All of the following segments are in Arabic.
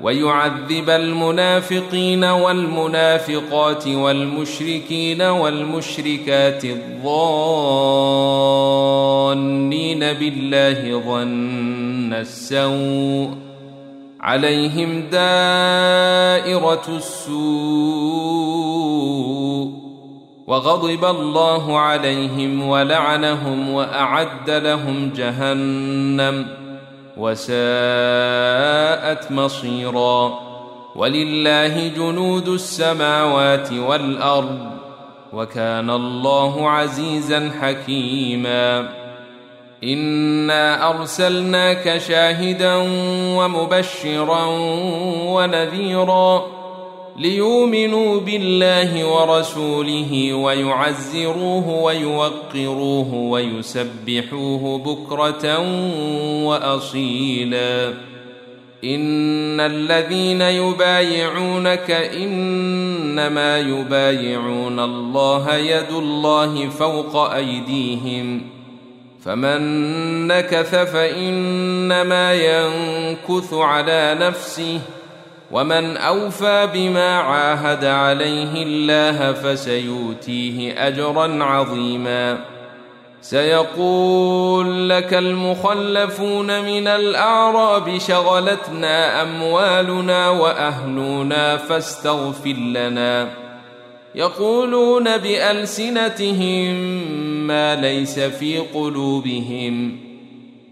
ويعذب المنافقين والمنافقات والمشركين والمشركات الظانين بالله ظن السوء عليهم دائرة السوء وغضب الله عليهم ولعنهم وأعد لهم جهنم وساءت مصيرا ولله جنود السماوات والأرض وكان الله عزيزا حكيما إنا أرسلناك شاهدا ومبشرا ونذيرا ليؤمنوا بالله ورسوله ويعزروه ويوقروه ويسبحوه بكرة وأصيلا. إن الذين يبايعونك إنما يبايعون الله يد الله فوق أيديهم. فمن نكث فإنما ينكث على نفسه ومن أوفى بما عاهد عليه الله فسيؤتيه أجرا عظيما. سيقول لك المخلفون من الأعراب شغلتنا أموالنا وأهلنا فاستغفر لنا. يقولون بألسنتهم ما ليس في قلوبهم.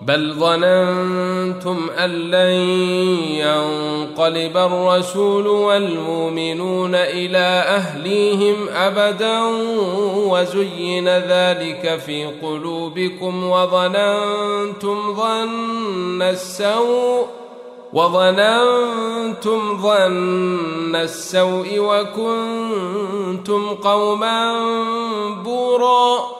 بل ظننتم أن لن ينقلب الرسول والمؤمنون إلى أهليهم أبدا وزين ذلك في قلوبكم وظننتم ظن السوء وظننتم ظن السوء وكنتم قوما بورا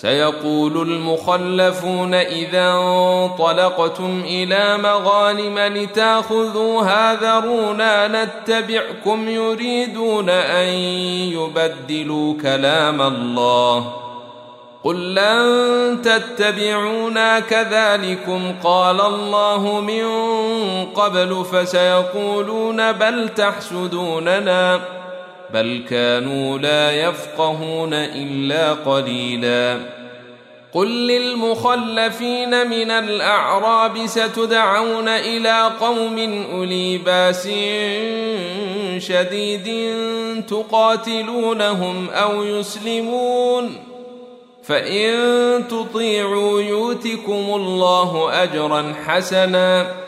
سيقول المخلفون إذا انطلقتم إلى مغانم لتاخذوها ذرونا نتبعكم يريدون أن يبدلوا كلام الله. قل لن تتبعونا كذلكم قال الله من قبل فسيقولون بل تحسدوننا. بل كانوا لا يفقهون إلا قليلا. قل للمخلفين من الأعراب ستدعون إلى قوم أولي بأس شديد تقاتلونهم أو يسلمون. فإن تطيعوا يؤتكم الله أجرا حسنا.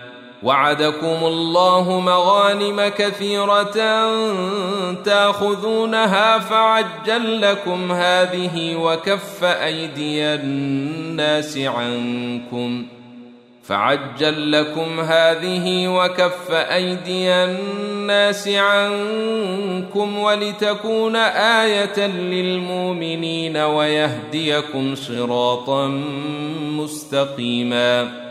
وعدكم الله مغانم كثيرة تأخذونها فعجل لكم هذه وكف أيدي الناس عنكم فعجل لكم هذه وكف أيدي الناس عنكم ولتكون آية للمؤمنين ويهديكم صراطا مستقيماً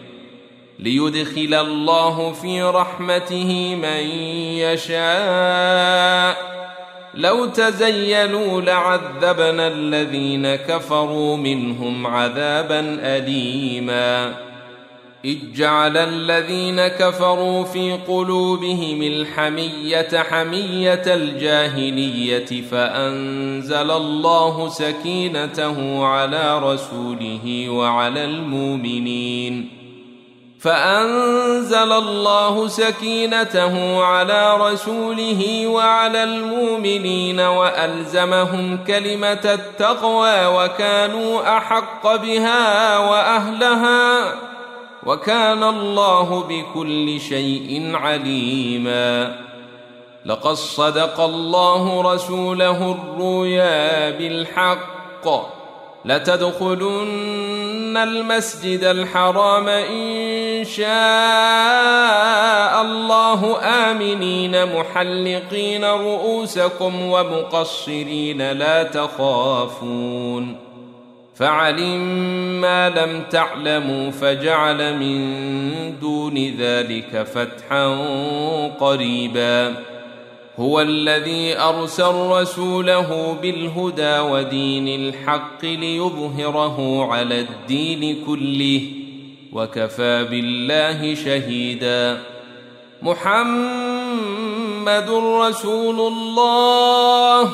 ليدخل الله في رحمته من يشاء. لو تزيلوا لعذبنا الذين كفروا منهم عذابا أليما. إذ جعل الذين كفروا في قلوبهم الحمية حمية الجاهلية فأنزل الله سكينته على رسوله وعلى المؤمنين. فأنزل الله سكينته على رسوله وعلى المؤمنين وألزمهم كلمة التقوى وكانوا أحق بها وأهلها وكان الله بكل شيء عليما. لقد صدق الله رسوله الرؤيا بالحق. لتدخلن المسجد الحرام إن شاء الله آمنين محلقين رؤوسكم ومقصرين لا تخافون فعلم ما لم تعلموا فجعل من دون ذلك فتحا قريبا هو الذي أرسل رسوله بالهدى ودين الحق ليظهره على الدين كله وكفى بالله شهيدا. محمد رسول الله.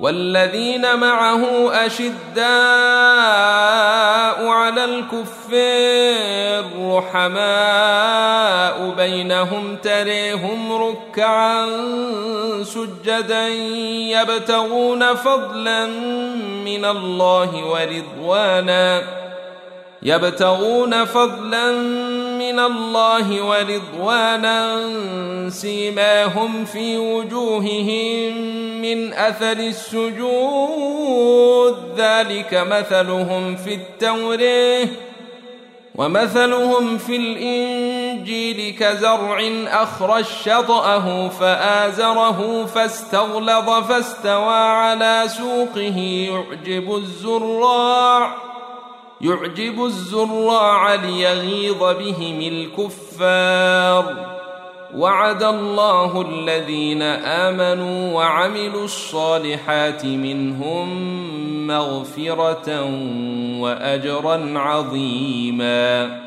والذين معه أشداء على الكفار رحماء بينهم تريهم ركعا سجدا يبتغون فضلا من الله ورضوانا. يبتغون فضلا من الله ورضوانا سيماهم في وجوههم من أثر السجود. ذلك مثلهم في التوريه ومثلهم في الإنجيل كزرع أخرج شطأه فآزره فاستغلظ فاستوى على سوقه يعجب الزراع. يعجب الزراع ليغيظ بهم الكفار. وعد الله الذين آمنوا وعملوا الصالحات منهم مغفرة وأجرا عظيما.